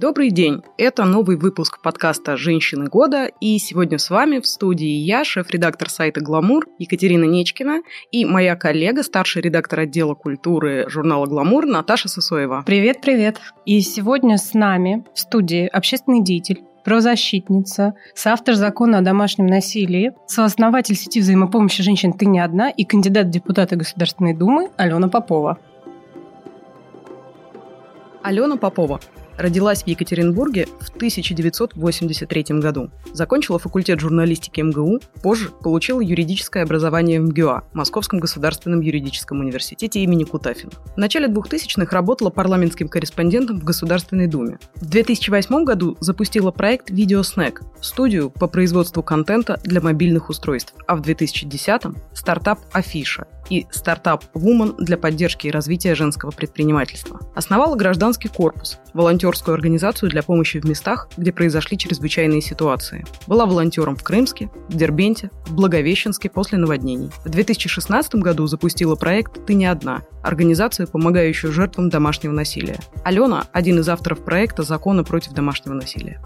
Добрый день! Это новый выпуск подкаста «Женщины года», и сегодня с вами в студии я, шеф-редактор сайта «Гламур» Екатерина Нечкина и моя коллега, старший редактор отдела культуры журнала «Гламур» Наташа Сосоева. Привет-привет! И сегодня с нами в студии общественный деятель, правозащитница, соавтор закона о домашнем насилии, сооснователь сети взаимопомощи женщин «Ты не одна» и кандидат в депутаты Государственной Думы Алена Попова. Алена Попова Родилась в Екатеринбурге в 1983 году. Закончила факультет журналистики МГУ, позже получила юридическое образование в МГУА, Московском государственном юридическом университете имени Кутафина. В начале 2000-х работала парламентским корреспондентом в Государственной Думе. В 2008 году запустила проект «Видеоснэк» – студию по производству контента для мобильных устройств, а в 2010-м – стартап «Афиша» и стартап «Woman» для поддержки и развития женского предпринимательства. Основала гражданский корпус – волонтер волонтерскую организацию для помощи в местах, где произошли чрезвычайные ситуации. Была волонтером в Крымске, в Дербенте, в Благовещенске после наводнений. В 2016 году запустила проект «Ты не одна» – организацию, помогающую жертвам домашнего насилия. Алена – один из авторов проекта «Закона против домашнего насилия».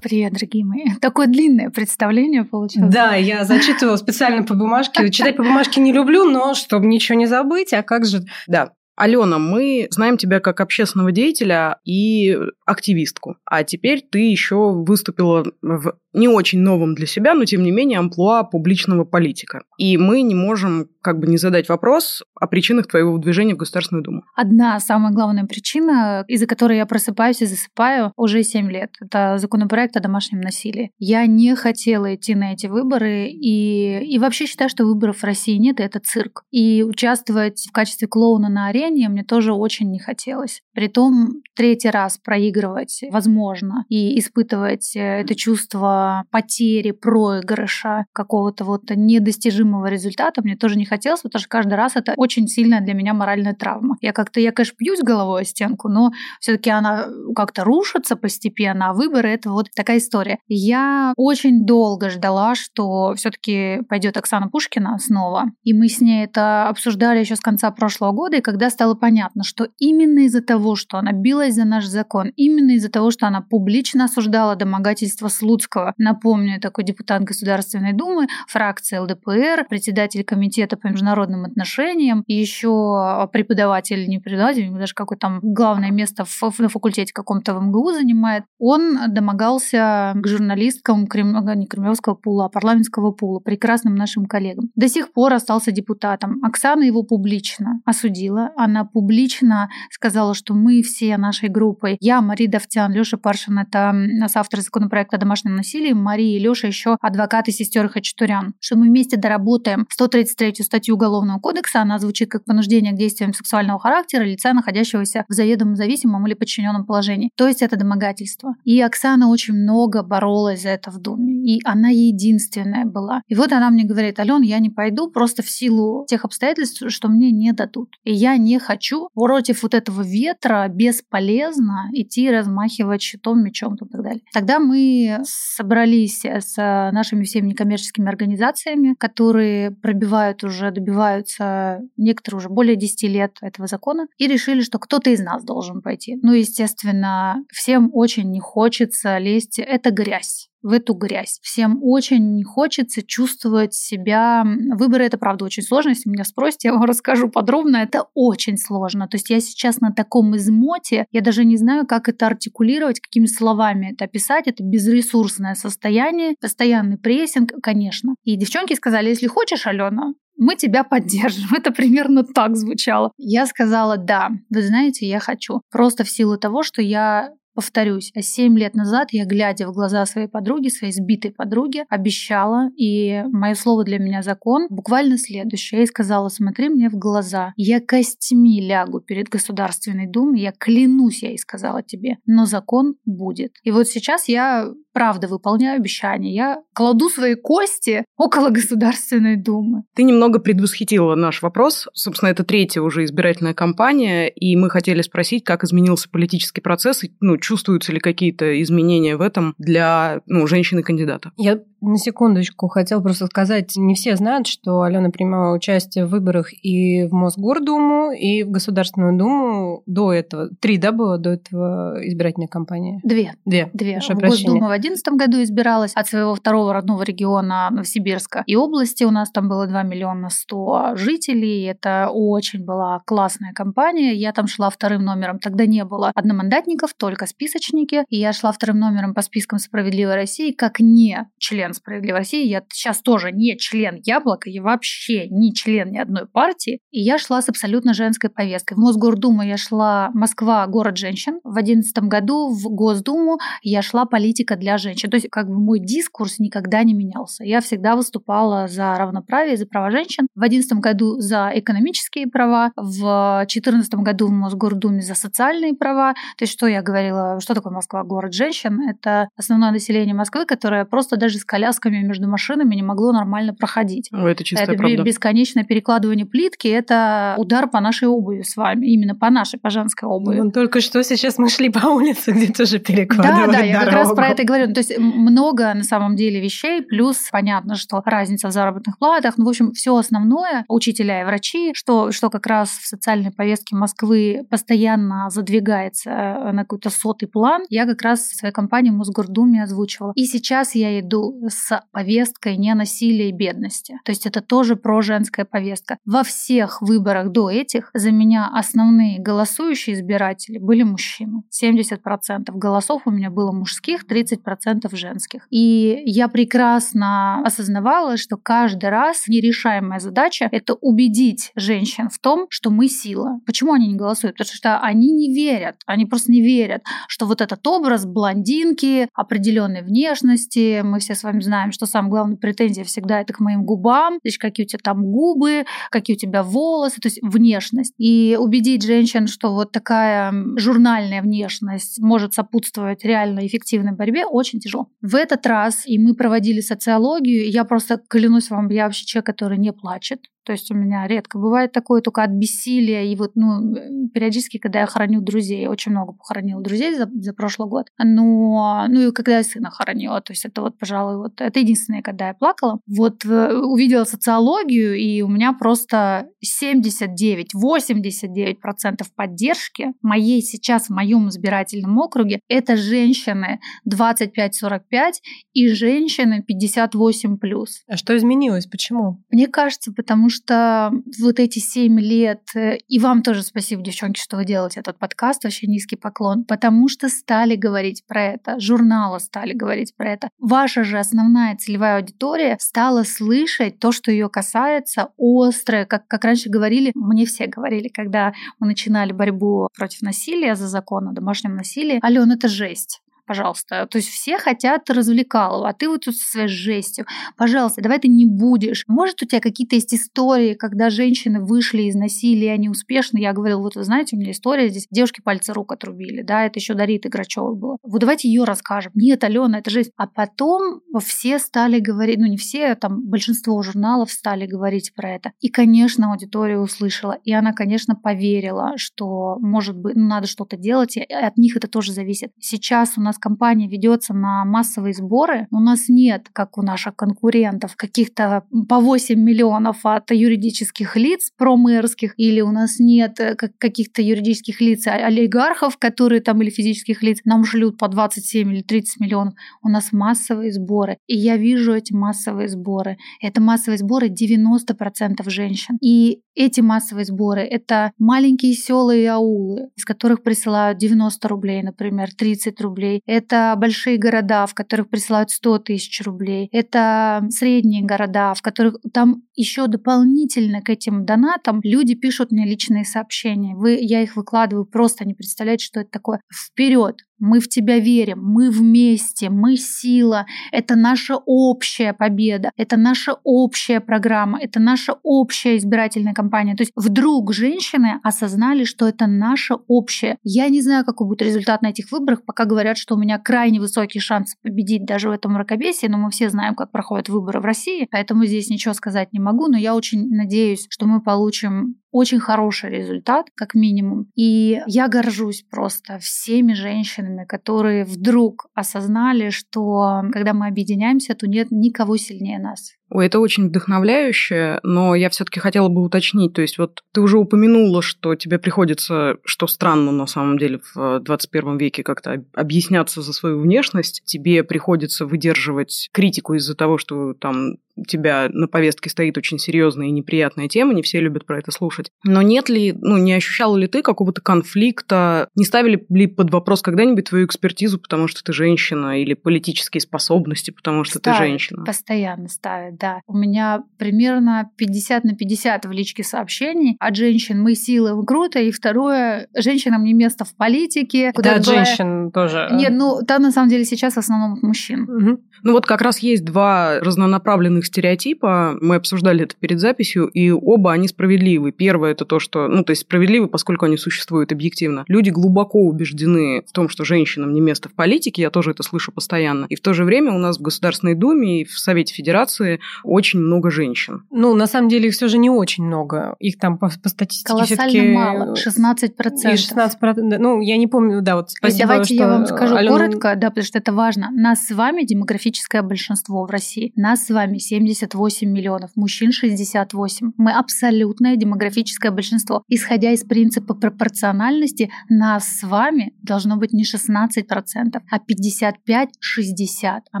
Привет, дорогие мои. Такое длинное представление получилось. Да, я зачитывала специально по бумажке. Читать по бумажке не люблю, но чтобы ничего не забыть, а как же... Да, Алена, мы знаем тебя как общественного деятеля и активистку. А теперь ты еще выступила в не очень новом для себя, но тем не менее амплуа публичного политика. И мы не можем как бы не задать вопрос о причинах твоего выдвижения в Государственную Думу. Одна самая главная причина, из-за которой я просыпаюсь и засыпаю уже 7 лет, это законопроект о домашнем насилии. Я не хотела идти на эти выборы и, и вообще считаю, что выборов в России нет, и это цирк. И участвовать в качестве клоуна на арене мне тоже очень не хотелось. Притом третий раз проигрывать возможно и испытывать это чувство потери, проигрыша, какого-то вот недостижимого результата мне тоже не хотелось, потому что каждый раз это очень сильная для меня моральная травма. Я как-то, я, конечно, бьюсь головой о стенку, но все-таки она как-то рушится постепенно, а выборы это вот такая история. Я очень долго ждала, что все-таки пойдет Оксана Пушкина снова, и мы с ней это обсуждали еще с конца прошлого года, и когда стало понятно, что именно из-за того, что она билась за наш закон, именно из-за того, что она публично осуждала домогательство Слуцкого, Напомню, такой депутат Государственной Думы, фракция ЛДПР, председатель комитета по международным отношениям, еще преподаватель, не преподаватель, даже какое там главное место в, на факультете каком-то в МГУ занимает. Он домогался к журналисткам крем, не кремлевского пула, а парламентского пула, прекрасным нашим коллегам. До сих пор остался депутатом. Оксана его публично осудила. Она публично сказала, что мы все нашей группой, я, Мария Давтян, Леша Паршин, это автор законопроекта о домашнем насилии, Василий, Мария и Леша еще адвокаты сестер Хачатурян, что мы вместе доработаем 133 статью Уголовного кодекса. Она звучит как понуждение к действиям сексуального характера лица, находящегося в заведомо зависимом или подчиненном положении. То есть это домогательство. И Оксана очень много боролась за это в Думе. И она единственная была. И вот она мне говорит, Ален, я не пойду просто в силу тех обстоятельств, что мне не дадут. И я не хочу против вот этого ветра бесполезно идти размахивать щитом, мечом и так далее. Тогда мы собрали собрались э, с э, нашими всеми некоммерческими организациями, которые пробивают уже, добиваются некоторые уже более 10 лет этого закона, и решили, что кто-то из нас должен пойти. Ну, естественно, всем очень не хочется лезть. Это грязь в эту грязь. Всем очень хочется чувствовать себя... Выборы это, правда, очень сложно. Если меня спросите, я вам расскажу подробно. Это очень сложно. То есть я сейчас на таком измоте, я даже не знаю, как это артикулировать, какими словами это описать. Это безресурсное состояние, постоянный прессинг, конечно. И девчонки сказали, если хочешь, Алена, мы тебя поддержим. Это примерно так звучало. Я сказала, да, вы знаете, я хочу. Просто в силу того, что я Повторюсь, а семь лет назад я, глядя в глаза своей подруги, своей сбитой подруги, обещала, и мое слово для меня закон, буквально следующее. Я сказала, смотри мне в глаза. Я костьми лягу перед Государственной Думой, я клянусь, я ей сказала тебе, но закон будет. И вот сейчас я правда выполняю обещание. Я кладу свои кости около Государственной Думы. Ты немного предвосхитила наш вопрос. Собственно, это третья уже избирательная кампания, и мы хотели спросить, как изменился политический процесс, ну, чувствуются ли какие-то изменения в этом для ну, женщины-кандидата. Я На секундочку, хотел просто сказать, не все знают, что Алена принимала участие в выборах и в Мосгордуму, и в Государственную Думу до этого. Три, да, было до этого избирательной кампании? Две. Две. Две. в Госдуму в 2011 году избиралась от своего второго родного региона Новосибирска. И области у нас там было 2 миллиона 100 жителей. Это очень была классная кампания. Я там шла вторым номером. Тогда не было одномандатников, только списочники. И я шла вторым номером по спискам «Справедливой России» как не член «Справедливой России». Я сейчас тоже не член «Яблока», я вообще не член ни одной партии. И я шла с абсолютно женской повесткой. В Мосгордуму я шла «Москва. Город женщин». В 2011 году в Госдуму я шла «Политика для женщин». То есть как бы мой дискурс никогда не менялся. Я всегда выступала за равноправие, за права женщин. В 2011 году за экономические права, в 2014 году в Мосгордуме за социальные права. То есть что я говорила, что такое Москва, город женщин? Это основное население Москвы, которое просто даже с колясками между машинами не могло нормально проходить. О, это чистая это правда. бесконечное перекладывание плитки, это удар по нашей обуви с вами, именно по нашей, по женской обуви. Ну, только что сейчас мы шли по улице, где тоже перекладывали Да, да, я дорогу. как раз про это и говорю. Ну, То есть много на самом деле вещей, плюс понятно, что разница в заработных платах, ну, в общем, все основное, учителя и врачи, что, что как раз в социальной повестке Москвы постоянно задвигается э, на какой-то сотый план, я как раз в своей компании в Мосгордуме озвучивала. И сейчас я иду с повесткой не насилия и бедности. То есть это тоже про женская повестка. Во всех выборах до этих за меня основные голосующие избиратели были мужчины. 70% голосов у меня было мужских, 30% женских. И я прекрасно осознавала, что каждый раз нерешаемая задача — это убедить женщин в том, что мы сила. Почему они не голосуют? Потому что они не верят, они просто не верят, что вот этот образ блондинки, определенной внешности, мы все с вами знаем, что самая главная претензия всегда это к моим губам, то есть какие у тебя там губы, какие у тебя волосы, то есть внешность. И убедить женщин, что вот такая журнальная внешность может сопутствовать реально эффективной борьбе, очень тяжело. В этот раз, и мы проводили социологию, я просто клянусь вам, я вообще человек, который не плачет. То есть у меня редко бывает такое только от бессилия. И вот, ну, периодически, когда я хороню друзей, я очень много похоронила друзей за, за прошлый год. Но, ну и когда я сына хоронила, то есть это вот, пожалуй, вот это единственное, когда я плакала. Вот э, увидела социологию, и у меня просто 79, 89% поддержки моей сейчас в моем избирательном округе это женщины 25-45 и женщины 58+. А что изменилось? Почему? Мне кажется, потому что вот эти семь лет, э, и вам тоже спасибо, девчонки, что вы делаете этот подкаст, вообще низкий поклон, потому что стали говорить про это, журналы стали говорить про это. Ваша же основная целевая аудитория стала слышать то, что ее касается, острое, как, как раньше говорили, мне все говорили, когда мы начинали борьбу против насилия за закон о домашнем насилии, Ален, это жесть пожалуйста. То есть все хотят развлекалого, а ты вот тут со своей жестью. Пожалуйста, давай ты не будешь. Может, у тебя какие-то есть истории, когда женщины вышли из насилия, они успешны? Я говорила, вот вы знаете, у меня история здесь, девушки пальцы рук отрубили, да, это еще Дарит Играчева было. Вот давайте ее расскажем. Нет, Алена, это жесть. А потом все стали говорить, ну не все, там большинство журналов стали говорить про это. И, конечно, аудитория услышала, и она, конечно, поверила, что, может быть, ну, надо что-то делать, и от них это тоже зависит. Сейчас у нас компания ведется на массовые сборы, у нас нет, как у наших конкурентов, каких-то по 8 миллионов от юридических лиц промэрских, или у нас нет э, каких-то юридических лиц а, олигархов, которые там, или физических лиц, нам шлют по 27 или 30 миллионов. У нас массовые сборы. И я вижу эти массовые сборы. Это массовые сборы 90% женщин. И эти массовые сборы — это маленькие села и аулы, из которых присылают 90 рублей, например, 30 рублей. Это большие города, в которых присылают 100 тысяч рублей. Это средние города, в которых там еще дополнительно к этим донатам люди пишут мне личные сообщения. Вы, я их выкладываю, просто не представляете, что это такое. Вперед! Мы в тебя верим, мы вместе, мы сила. Это наша общая победа, это наша общая программа, это наша общая избирательная кампания. То есть вдруг женщины осознали, что это наша общая. Я не знаю, какой будет результат на этих выборах, пока говорят, что у меня крайне высокий шанс победить даже в этом мракобесии, но мы все знаем, как проходят выборы в России, поэтому здесь ничего сказать не могу, но я очень надеюсь, что мы получим очень хороший результат, как минимум. И я горжусь просто всеми женщинами, которые вдруг осознали, что когда мы объединяемся, то нет никого сильнее нас. Ой, это очень вдохновляюще, но я все-таки хотела бы уточнить. То есть вот ты уже упомянула, что тебе приходится, что странно на самом деле в 21 веке как-то объясняться за свою внешность. Тебе приходится выдерживать критику из-за того, что там у тебя на повестке стоит очень серьезная и неприятная тема, не все любят про это слушать. Но нет ли, ну, не ощущала ли ты какого-то конфликта? Не ставили ли под вопрос когда-нибудь твою экспертизу, потому что ты женщина, или политические способности, потому что ставят, ты женщина? Постоянно ставят, да. У меня примерно 50 на 50 в личке сообщений от женщин «мы силы, мы круто», и второе «женщинам не место в политике». Куда да, от женщин тоже. Нет, ну, там на самом деле сейчас в основном от мужчин. Угу. Ну вот как раз есть два разнонаправленных стереотипа. Мы обсуждали это перед записью, и оба они справедливы. Первое это то, что, ну, то есть справедливы, поскольку они существуют объективно. Люди глубоко убеждены в том, что женщинам не место в политике, я тоже это слышу постоянно. И в то же время у нас в Государственной Думе и в Совете Федерации очень много женщин. Ну, на самом деле их все же не очень много. Их там по, по статистике Колоссально мало, 16%. И 16%, ну, я не помню, да, вот спасибо, Давайте что я вам скажу Алена... коротко, да, потому что это важно. Нас с вами демографическое большинство в России. Нас с вами 78 миллионов, мужчин 68. Мы абсолютное демографическое большинство. Исходя из принципа пропорциональности, нас с вами должно быть не 16%, а 55-60, а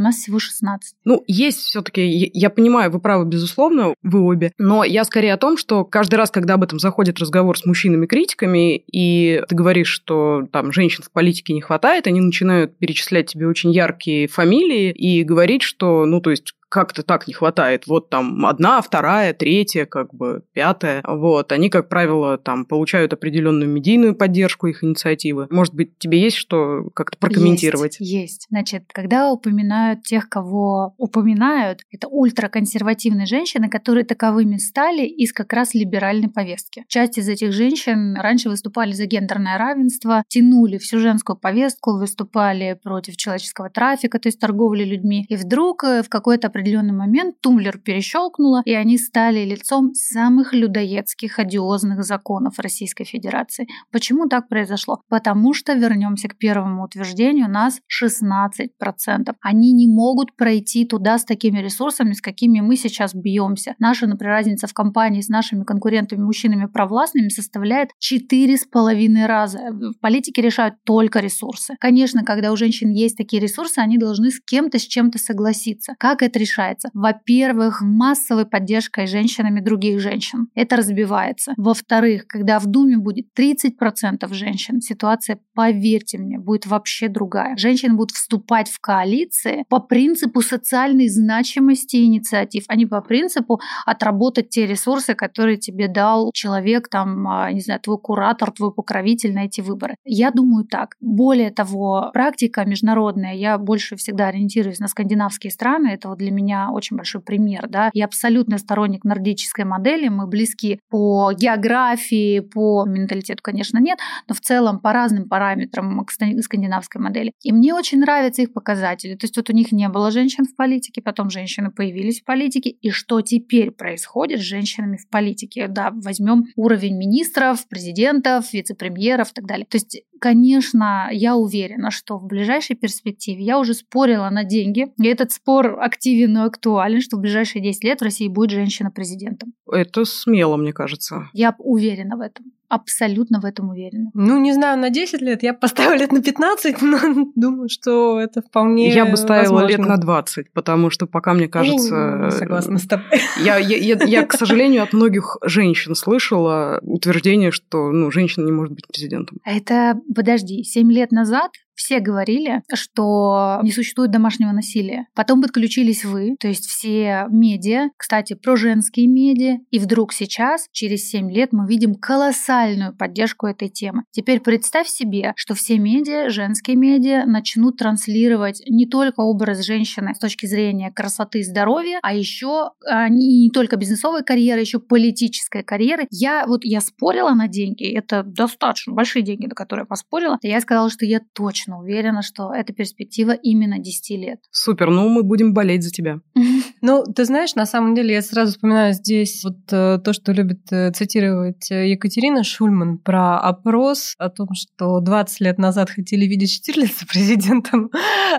нас всего 16. Ну, есть все таки я понимаю, вы правы, безусловно, вы обе, но я скорее о том, что каждый раз, когда об этом заходит разговор с мужчинами-критиками, и ты говоришь, что там женщин в политике не хватает, они начинают перечислять тебе очень яркие фамилии и говорить, что, ну, то есть как-то так не хватает. Вот там одна, вторая, третья, как бы пятая. Вот. Они, как правило, там получают определенную медийную поддержку их инициативы. Может быть, тебе есть что как-то прокомментировать? Есть, есть. Значит, когда упоминают тех, кого упоминают, это ультраконсервативные женщины, которые таковыми стали из как раз либеральной повестки. Часть из этих женщин раньше выступали за гендерное равенство, тянули всю женскую повестку, выступали против человеческого трафика, то есть торговли людьми. И вдруг э, в какой-то определенный момент тумблер перещелкнуло, и они стали лицом самых людоедских, одиозных законов Российской Федерации. Почему так произошло? Потому что, вернемся к первому утверждению, нас 16%. Они не могут пройти туда с такими ресурсами, с какими мы сейчас бьемся. Наша, например, разница в компании с нашими конкурентами, мужчинами провластными составляет 4,5 раза. В политике решают только ресурсы. Конечно, когда у женщин есть такие ресурсы, они должны с кем-то, с чем-то согласиться. Как это решается? Во-первых, массовой поддержкой женщинами других женщин. Это разбивается. Во-вторых, когда в Думе будет 30% женщин, ситуация, поверьте мне, будет вообще другая. Женщины будут вступать в коалиции по принципу социальной значимости инициатив, а не по принципу отработать те ресурсы, которые тебе дал человек, там, а, не знаю, твой куратор, твой покровитель на эти выборы. Я думаю так. Более того, практика международная, я больше всегда ориентируюсь на скандинавские страны, это вот для меня очень большой пример. Да? Я абсолютно сторонник нордической модели, мы близки по географии, по менталитету, конечно, нет, но в целом по разным параметрам к скандинавской модели. И мне очень нравятся их показатели. То есть вот у них не было женщин в политике, потом женщины появились в политике, и что теперь происходит с женщинами в политике? Да, возьмем уровень министров, президентов, вице-премьеров и так далее. То есть Конечно, я уверена, что в ближайшей перспективе я уже спорила на деньги, и этот спор активен и актуален, что в ближайшие 10 лет в России будет женщина президентом. Это смело, мне кажется. Я уверена в этом абсолютно в этом уверена. Ну, не знаю, на 10 лет. Я поставила лет на 15, но думаю, что это вполне Я бы ставила возможно. лет на 20, потому что пока, мне кажется... Я согласна с тобой. Я, я, я, я, к сожалению, от многих женщин слышала утверждение, что ну, женщина не может быть президентом. Это, подожди, 7 лет назад все говорили, что не существует домашнего насилия. Потом подключились вы, то есть все медиа, кстати, про женские медиа, и вдруг сейчас, через 7 лет, мы видим колоссальную поддержку этой темы. Теперь представь себе, что все медиа, женские медиа, начнут транслировать не только образ женщины с точки зрения красоты и здоровья, а еще а, не, не только бизнесовой карьеры, еще политической карьеры. Я вот я спорила на деньги, это достаточно большие деньги, на которые я поспорила. Я сказала, что я точно точно уверена, что это перспектива именно 10 лет. Супер, ну мы будем болеть за тебя. Ну, ты знаешь, на самом деле я сразу вспоминаю здесь вот э, то, что любит э, цитировать э, Екатерина Шульман про опрос о том, что 20 лет назад хотели видеть Штирлица президентом,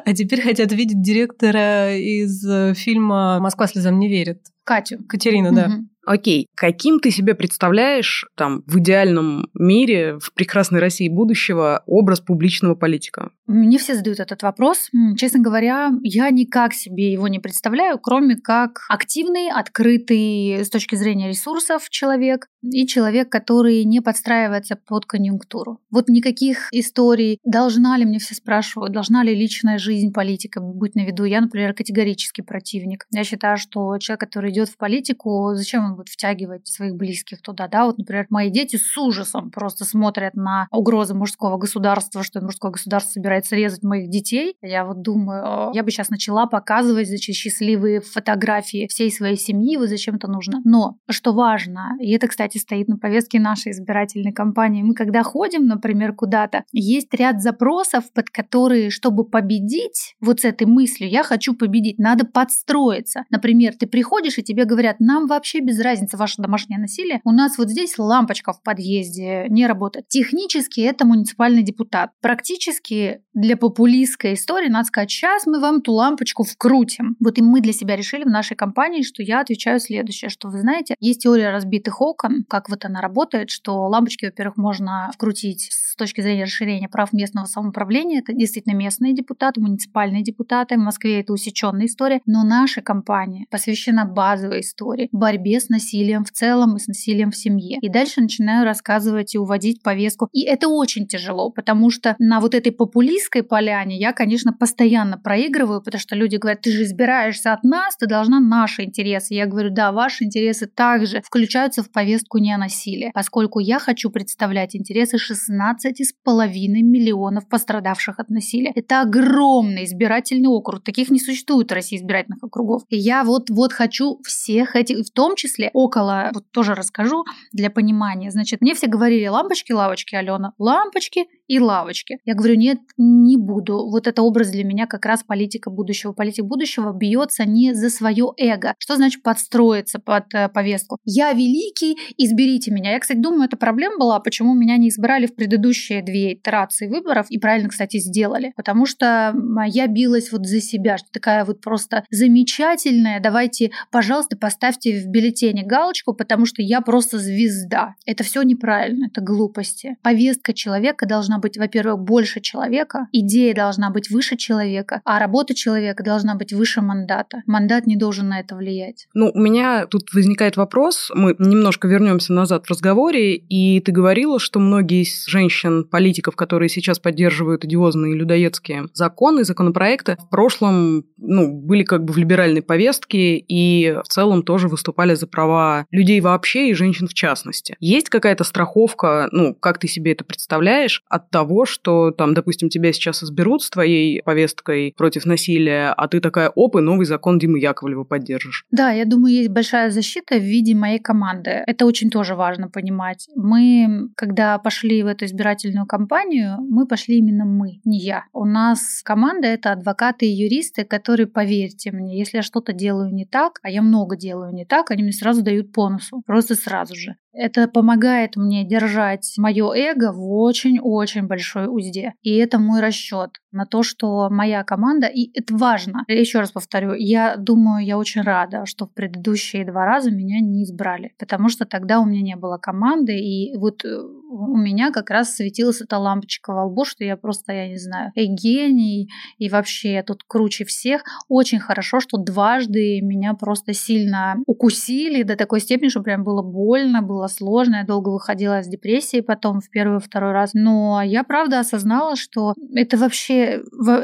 а теперь хотят видеть директора из фильма «Москва слезам не верит». Катю. Катерина, да. Мгм. Окей, каким ты себе представляешь там в идеальном мире, в прекрасной России будущего образ публичного политика? Мне все задают этот вопрос. Честно говоря, я никак себе его не представляю, кроме как активный, открытый с точки зрения ресурсов человек и человек, который не подстраивается под конъюнктуру. Вот никаких историй, должна ли, мне все спрашивают, должна ли личная жизнь политика быть на виду. Я, например, категорически противник. Я считаю, что человек, который идет в политику, зачем он будет втягивать своих близких туда, да? Вот, например, мои дети с ужасом просто смотрят на угрозы мужского государства, что мужское государство собирается резать моих детей. Я вот думаю, я бы сейчас начала показывать, значит, счастливые фотографии всей своей семьи, вот зачем это нужно. Но, что важно, и это, кстати, стоит на повестке нашей избирательной кампании, мы когда ходим, например, куда-то, есть ряд запросов, под которые, чтобы победить вот с этой мыслью, я хочу победить, надо подстроиться. Например, ты приходишь, и тебе говорят, нам вообще без разницы ваше домашнее насилие, у нас вот здесь лампочка в подъезде не работает. Технически это муниципальный депутат. Практически для популистской истории надо сказать, сейчас мы вам ту лампочку вкрутим. Вот и мы для себя решили в нашей компании, что я отвечаю следующее, что вы знаете, есть теория разбитых окон, как вот она работает, что лампочки, во-первых, можно вкрутить с точки зрения расширения прав местного самоуправления. Это действительно местные депутаты, муниципальные депутаты. В Москве это усеченная история. Но наша компания посвящена базовой истории, борьбе с насилием в целом и с насилием в семье. И дальше начинаю рассказывать и уводить повестку. И это очень тяжело, потому что на вот этой популистской поляне я, конечно, постоянно проигрываю, потому что люди говорят, ты же избираешься от нас, ты должна наши интересы. Я говорю, да, ваши интересы также включаются в повестку не о насилии, поскольку я хочу представлять интересы 16,5 миллионов пострадавших от насилия. Это огромный избирательный округ. Таких не существует в России избирательных округов. И я вот, вот хочу всех этих, в том числе около, вот тоже расскажу для понимания. Значит, мне все говорили, лампочки, лавочки, Алена, лампочки и лавочки. Я говорю, нет, не буду. Вот это образ для меня как раз политика будущего. Политик будущего бьется не за свое эго. Что значит подстроиться под э, повестку? Я великий, изберите меня. Я, кстати, думаю, это проблема была, почему меня не избрали в предыдущие две итерации выборов. И правильно, кстати, сделали. Потому что я билась вот за себя, что такая вот просто замечательная. Давайте, пожалуйста, поставьте в бюллетене галочку, потому что я просто звезда. Это все неправильно, это глупости. Повестка человека должна быть, во-первых, больше человека, идея должна быть выше человека, а работа человека должна быть выше мандата. Мандат не должен на это влиять. Ну, у меня тут возникает вопрос. Мы немножко вернемся назад в разговоре, и ты говорила, что многие из женщин-политиков, которые сейчас поддерживают идиозные людоедские законы, законопроекты, в прошлом ну, были как бы в либеральной повестке и в целом тоже выступали за права людей вообще и женщин в частности. Есть какая-то страховка, ну, как ты себе это представляешь, от того, что там, допустим, тебя сейчас изберут с твоей повесткой против насилия, а ты такая, оп, и новый закон Димы Яковлева поддержишь. Да, я думаю, есть большая защита в виде моей команды. Это очень тоже важно понимать. Мы, когда пошли в эту избирательную кампанию, мы пошли именно мы, не я. У нас команда — это адвокаты и юристы, которые, поверьте мне, если я что-то делаю не так, а я много делаю не так, они мне сразу дают по носу. Просто сразу же. Это помогает мне держать мое эго в очень-очень большой узде. И это мой расчет на то, что моя команда, и это важно. Еще раз повторю, я думаю, я очень рада, что в предыдущие два раза меня не избрали, потому что тогда у меня не было команды, и вот э, у меня как раз светилась эта лампочка во лбу, что я просто, я не знаю, и гений, и вообще я тут круче всех. Очень хорошо, что дважды меня просто сильно укусили до такой степени, что прям было больно, было сложно. Я долго выходила из депрессии потом в первый второй раз. Но я правда осознала, что это вообще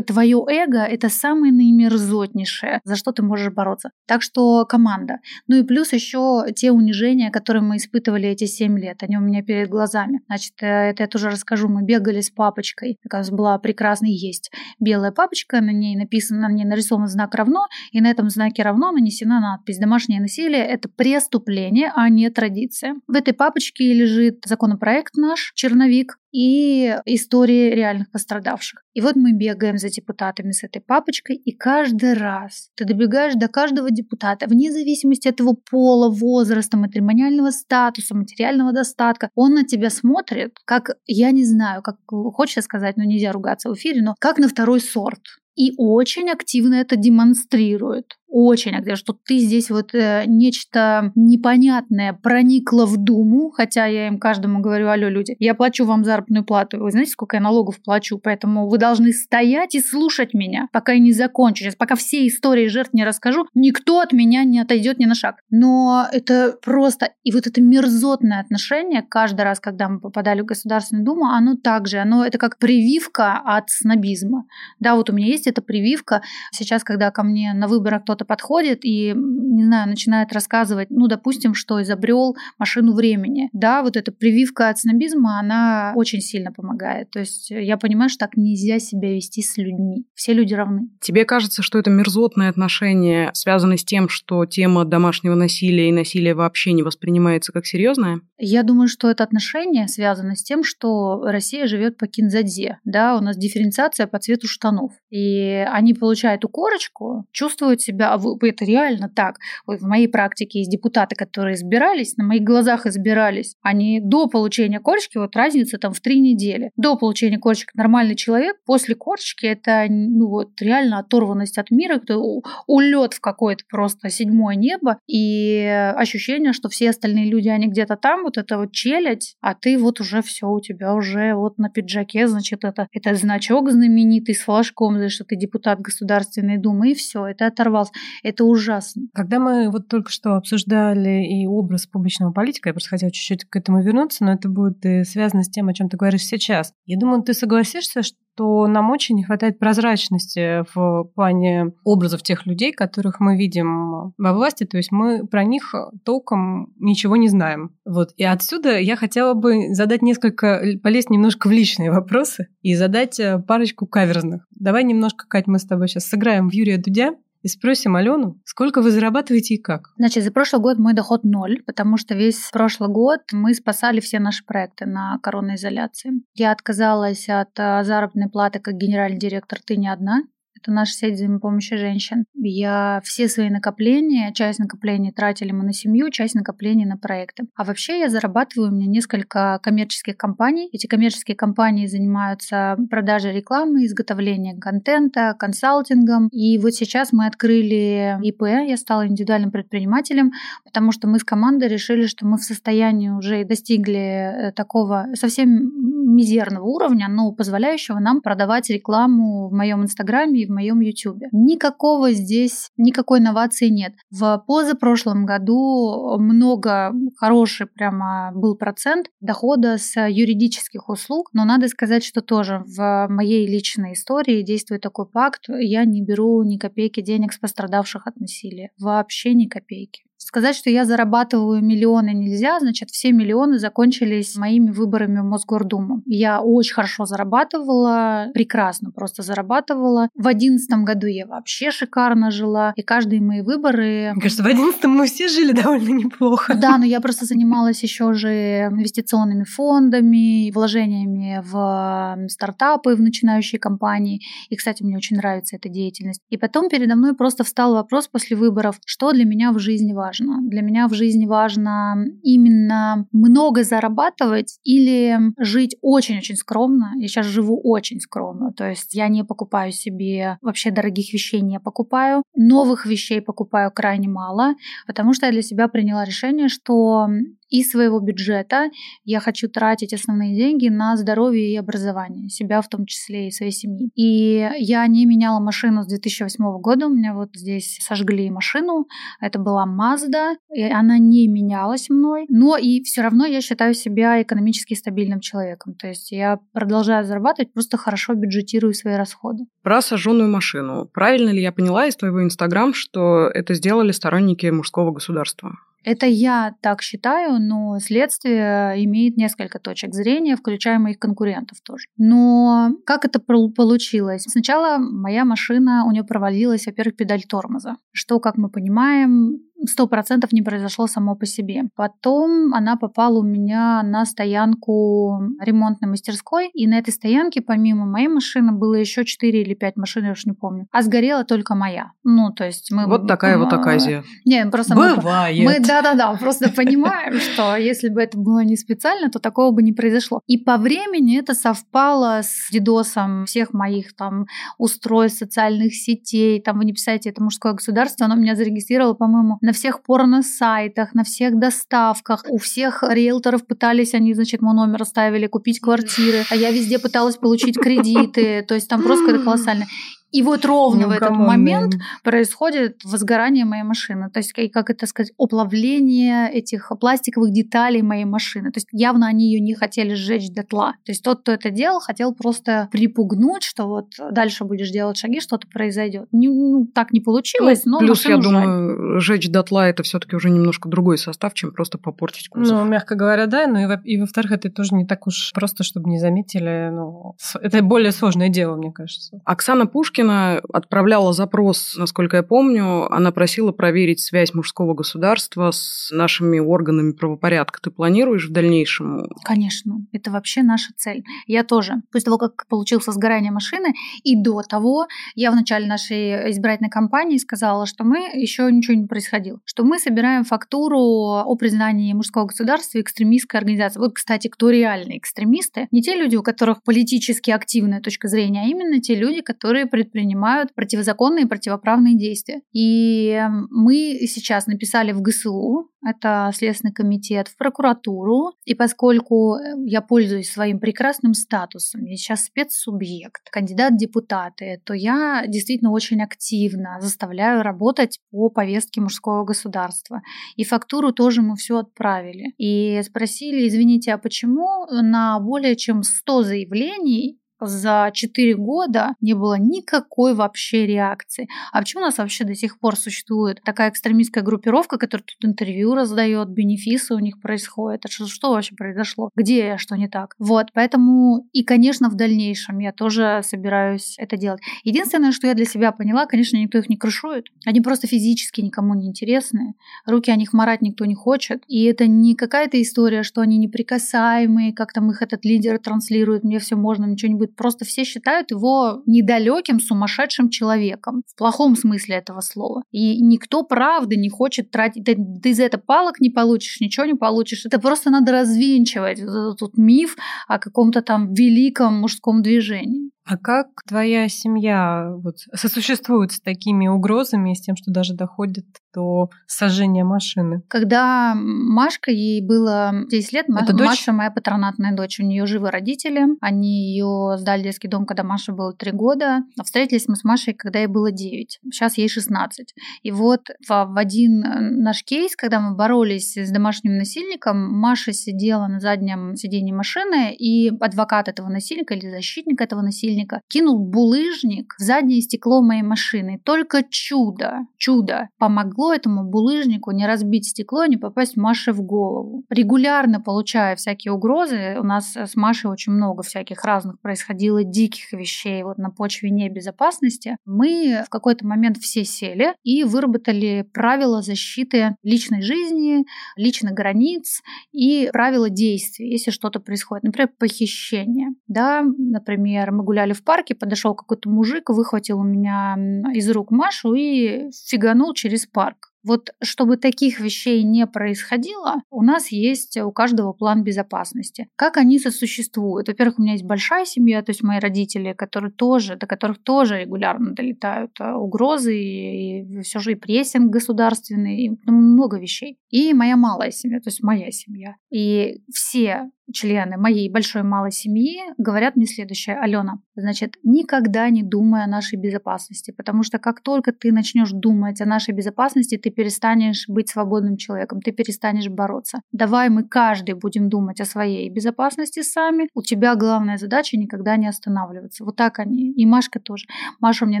твое эго, это самое наимерзотнейшее, за что ты можешь бороться. Так что команда. Ну и плюс еще те унижения, которые мы испытывали эти 7 лет, они у меня перед глазами. Значит, э, это я тоже расскажу. Мы бегали с папочкой. У нас была прекрасная есть белая папочка, на ней написано, на ней нарисован знак равно, и на этом знаке равно нанесена надпись «Домашнее насилие – это преступление, а не традиция». В этой папочке лежит законопроект наш, черновик, и истории реальных пострадавших. И вот мы бегаем за депутатами с этой папочкой, и каждый раз ты добегаешь до каждого депутата, вне зависимости от его пола, возраста, матримониального статуса, материального достатка, он на тебя смотрит, как, я не знаю, как хочется сказать, но нельзя ругаться в эфире, но как на второй сорт и очень активно это демонстрирует очень активно, что ты здесь вот э, нечто непонятное проникло в Думу, хотя я им каждому говорю, алло, люди, я плачу вам заработную плату, вы знаете, сколько я налогов плачу, поэтому вы должны стоять и слушать меня, пока я не закончу. Сейчас, пока все истории жертв не расскажу, никто от меня не отойдет ни на шаг. Но это просто, и вот это мерзотное отношение каждый раз, когда мы попадали в Государственную Думу, оно также, оно это как прививка от снобизма. Да, вот у меня есть эта прививка. Сейчас, когда ко мне на выборах кто-то кто-то подходит и, не знаю, начинает рассказывать, ну, допустим, что изобрел машину времени. Да, вот эта прививка от снобизма, она очень сильно помогает. То есть я понимаю, что так нельзя себя вести с людьми. Все люди равны. Тебе кажется, что это мерзотное отношение связано с тем, что тема домашнего насилия и насилия вообще не воспринимается как серьезная? Я думаю, что это отношение связано с тем, что Россия живет по кинзадзе. Да, у нас дифференциация по цвету штанов. И они получают укорочку, чувствуют себя а это реально так. В моей практике есть депутаты, которые избирались, на моих глазах избирались. Они до получения корочки, вот разница там в три недели. До получения корочки нормальный человек, после корочки это ну вот реально оторванность от мира, это улет в какое-то просто седьмое небо и ощущение, что все остальные люди, они где-то там, вот это вот челядь, а ты вот уже все, у тебя уже вот на пиджаке, значит, это, это значок знаменитый с флажком, значит, что ты депутат Государственной Думы, и все, это оторвался. Это ужасно. Когда мы вот только что обсуждали и образ публичного политика, я просто хотела чуть-чуть к этому вернуться, но это будет э, связано с тем, о чем ты говоришь сейчас. Я думаю, ты согласишься, что нам очень не хватает прозрачности в плане образов тех людей, которых мы видим во власти, то есть мы про них толком ничего не знаем. Вот. И отсюда я хотела бы задать несколько, полезть немножко в личные вопросы и задать э, парочку каверзных. Давай немножко, Кать, мы с тобой сейчас сыграем в Юрия Дудя, и спросим Алену, сколько вы зарабатываете и как? Значит, за прошлый год мой доход ноль, потому что весь прошлый год мы спасали все наши проекты на коронной изоляции. Я отказалась от а, заработной платы как генеральный директор «Ты не одна», это наша сеть взаимопомощи женщин. Я все свои накопления, часть накоплений тратили мы на семью, часть накоплений на проекты. А вообще я зарабатываю, у меня несколько коммерческих компаний. Эти коммерческие компании занимаются продажей рекламы, изготовлением контента, консалтингом. И вот сейчас мы открыли ИП, я стала индивидуальным предпринимателем, потому что мы с командой решили, что мы в состоянии уже достигли э, такого совсем мизерного уровня, но позволяющего нам продавать рекламу в моем инстаграме и в моем ютубе. Никакого здесь, никакой инновации нет. В позапрошлом году много, хороший прямо был процент дохода с юридических услуг, но надо сказать, что тоже в моей личной истории действует такой пакт, я не беру ни копейки денег с пострадавших от насилия. Вообще ни копейки. Сказать, что я зарабатываю миллионы нельзя, значит, все миллионы закончились моими выборами в Мосгордуму. Я очень хорошо зарабатывала, прекрасно просто зарабатывала. В одиннадцатом году я вообще шикарно жила, и каждые мои выборы... Мне кажется, в одиннадцатом мы все жили довольно неплохо. Да, но я просто занималась еще же инвестиционными фондами, вложениями в стартапы, в начинающие компании. И, кстати, мне очень нравится эта деятельность. И потом передо мной просто встал вопрос после выборов, что для меня в жизни важно важно. Для меня в жизни важно именно много зарабатывать или жить очень-очень скромно. Я сейчас живу очень скромно. То есть я не покупаю себе вообще дорогих вещей, не покупаю. Новых вещей покупаю крайне мало, потому что я для себя приняла решение, что из своего бюджета я хочу тратить основные деньги на здоровье и образование, себя в том числе и своей семьи. И я не меняла машину с 2008 года, у меня вот здесь сожгли машину, это была Mazda, и она не менялась мной, но и все равно я считаю себя экономически стабильным человеком, то есть я продолжаю зарабатывать, просто хорошо бюджетирую свои расходы. Про сожженную машину. Правильно ли я поняла из твоего Инстаграм, что это сделали сторонники мужского государства? Это я так считаю, но следствие имеет несколько точек зрения, включая моих конкурентов тоже. Но как это получилось? Сначала моя машина, у нее провалилась, во-первых, педаль тормоза, что, как мы понимаем, сто процентов не произошло само по себе. Потом она попала у меня на стоянку ремонтной мастерской, и на этой стоянке помимо моей машины было еще 4 или 5 машин, я уж не помню. А сгорела только моя. Ну, то есть мы... Вот такая вот оказия. Не, просто Бывает. мы... Да-да-да, просто понимаем, что если бы это было не специально, то такого бы не произошло. И по времени это совпало с дедосом всех моих там устройств социальных сетей. Там вы не писаете, это мужское государство, оно меня зарегистрировало, по-моему, на всех порно-сайтах, на всех доставках. У всех риэлторов пытались, они, значит, мой номер оставили, купить квартиры, а я везде пыталась получить кредиты. То есть там просто какое-то колоссальное. И вот ровно ну, в этот момент man. происходит возгорание моей машины. То есть, как это сказать, оплавление этих пластиковых деталей моей машины. То есть, явно они ее не хотели сжечь дотла. То есть, тот, кто это делал, хотел просто припугнуть, что вот дальше будешь делать шаги, что-то произойдет. Не, ну, так не получилось, ну, но Плюс, я жаль. думаю, сжечь дотла это все-таки уже немножко другой состав, чем просто попортить кузов. Ну, мягко говоря, да. Ну и, во- и во-вторых, это тоже не так уж просто, чтобы не заметили. Ну, это более сложное дело, мне кажется. Оксана Пушкин Пушкина отправляла запрос, насколько я помню, она просила проверить связь мужского государства с нашими органами правопорядка. Ты планируешь в дальнейшем? Конечно, это вообще наша цель. Я тоже. После того, как получился сгорание машины, и до того я в начале нашей избирательной кампании сказала, что мы еще ничего не происходило, что мы собираем фактуру о признании мужского государства экстремистской организации. Вот, кстати, кто реальные экстремисты? Не те люди, у которых политически активная точка зрения, а именно те люди, которые предпринимают противозаконные и противоправные действия. И эм, мы сейчас написали в ГСУ, это Следственный комитет, в прокуратуру, и поскольку э, я пользуюсь своим прекрасным статусом, я сейчас спецсубъект, кандидат депутаты, то я действительно очень активно заставляю работать по повестке мужского государства. И фактуру тоже мы все отправили. И спросили, извините, а почему на более чем 100 заявлений за 4 года не было никакой вообще реакции. А почему у нас вообще до сих пор существует такая экстремистская группировка, которая тут интервью раздает, бенефисы у них происходят? Это что, что вообще произошло? Где я, что не так? Вот, поэтому и, конечно, в дальнейшем я тоже собираюсь это делать. Единственное, что я для себя поняла, конечно, никто их не крышует. Они просто физически никому не интересны. Руки о них марать никто не хочет. И это не какая-то история, что они неприкасаемые, как там их этот лидер транслирует, мне все можно, ничего не будет Просто все считают его недалеким, сумасшедшим человеком. В плохом смысле этого слова. И никто правда не хочет тратить. Ты, ты за это палок не получишь, ничего не получишь. Это просто надо развенчивать этот миф о каком-то там великом мужском движении. А как твоя семья вот, сосуществует с такими угрозами, с тем, что даже доходит до сожжения машины? Когда Машка, ей было 10 лет, Это Маша дочь? моя патронатная дочь, у нее живы родители, они ее сдали в детский дом, когда Маше было 3 года, а встретились мы с Машей, когда ей было 9, сейчас ей 16. И вот в один наш кейс, когда мы боролись с домашним насильником, Маша сидела на заднем сиденье машины, и адвокат этого насильника или защитник этого насильника холодильника, кинул булыжник в заднее стекло моей машины. Только чудо, чудо помогло этому булыжнику не разбить стекло, не попасть Маше в голову. Регулярно получая всякие угрозы, у нас с Машей очень много всяких разных происходило диких вещей вот на почве небезопасности, мы в какой-то момент все сели и выработали правила защиты личной жизни, личных границ и правила действий, если что-то происходит. Например, похищение. Да, например, мы гуляли гуляли в парке, подошел какой-то мужик, выхватил у меня из рук Машу и фиганул через парк. Вот чтобы таких вещей не происходило, у нас есть у каждого план безопасности. Как они сосуществуют? Во-первых, у меня есть большая семья, то есть мои родители, которые тоже, до которых тоже регулярно долетают э, угрозы и, и все же и прессинг государственный, и много вещей. И моя малая семья, то есть моя семья. И все члены моей большой малой семьи говорят мне следующее. Алена, значит, никогда не думай о нашей безопасности, потому что как только ты начнешь думать о нашей безопасности, ты перестанешь быть свободным человеком, ты перестанешь бороться. Давай мы каждый будем думать о своей безопасности сами. У тебя главная задача никогда не останавливаться. Вот так они. И Машка тоже. Маша мне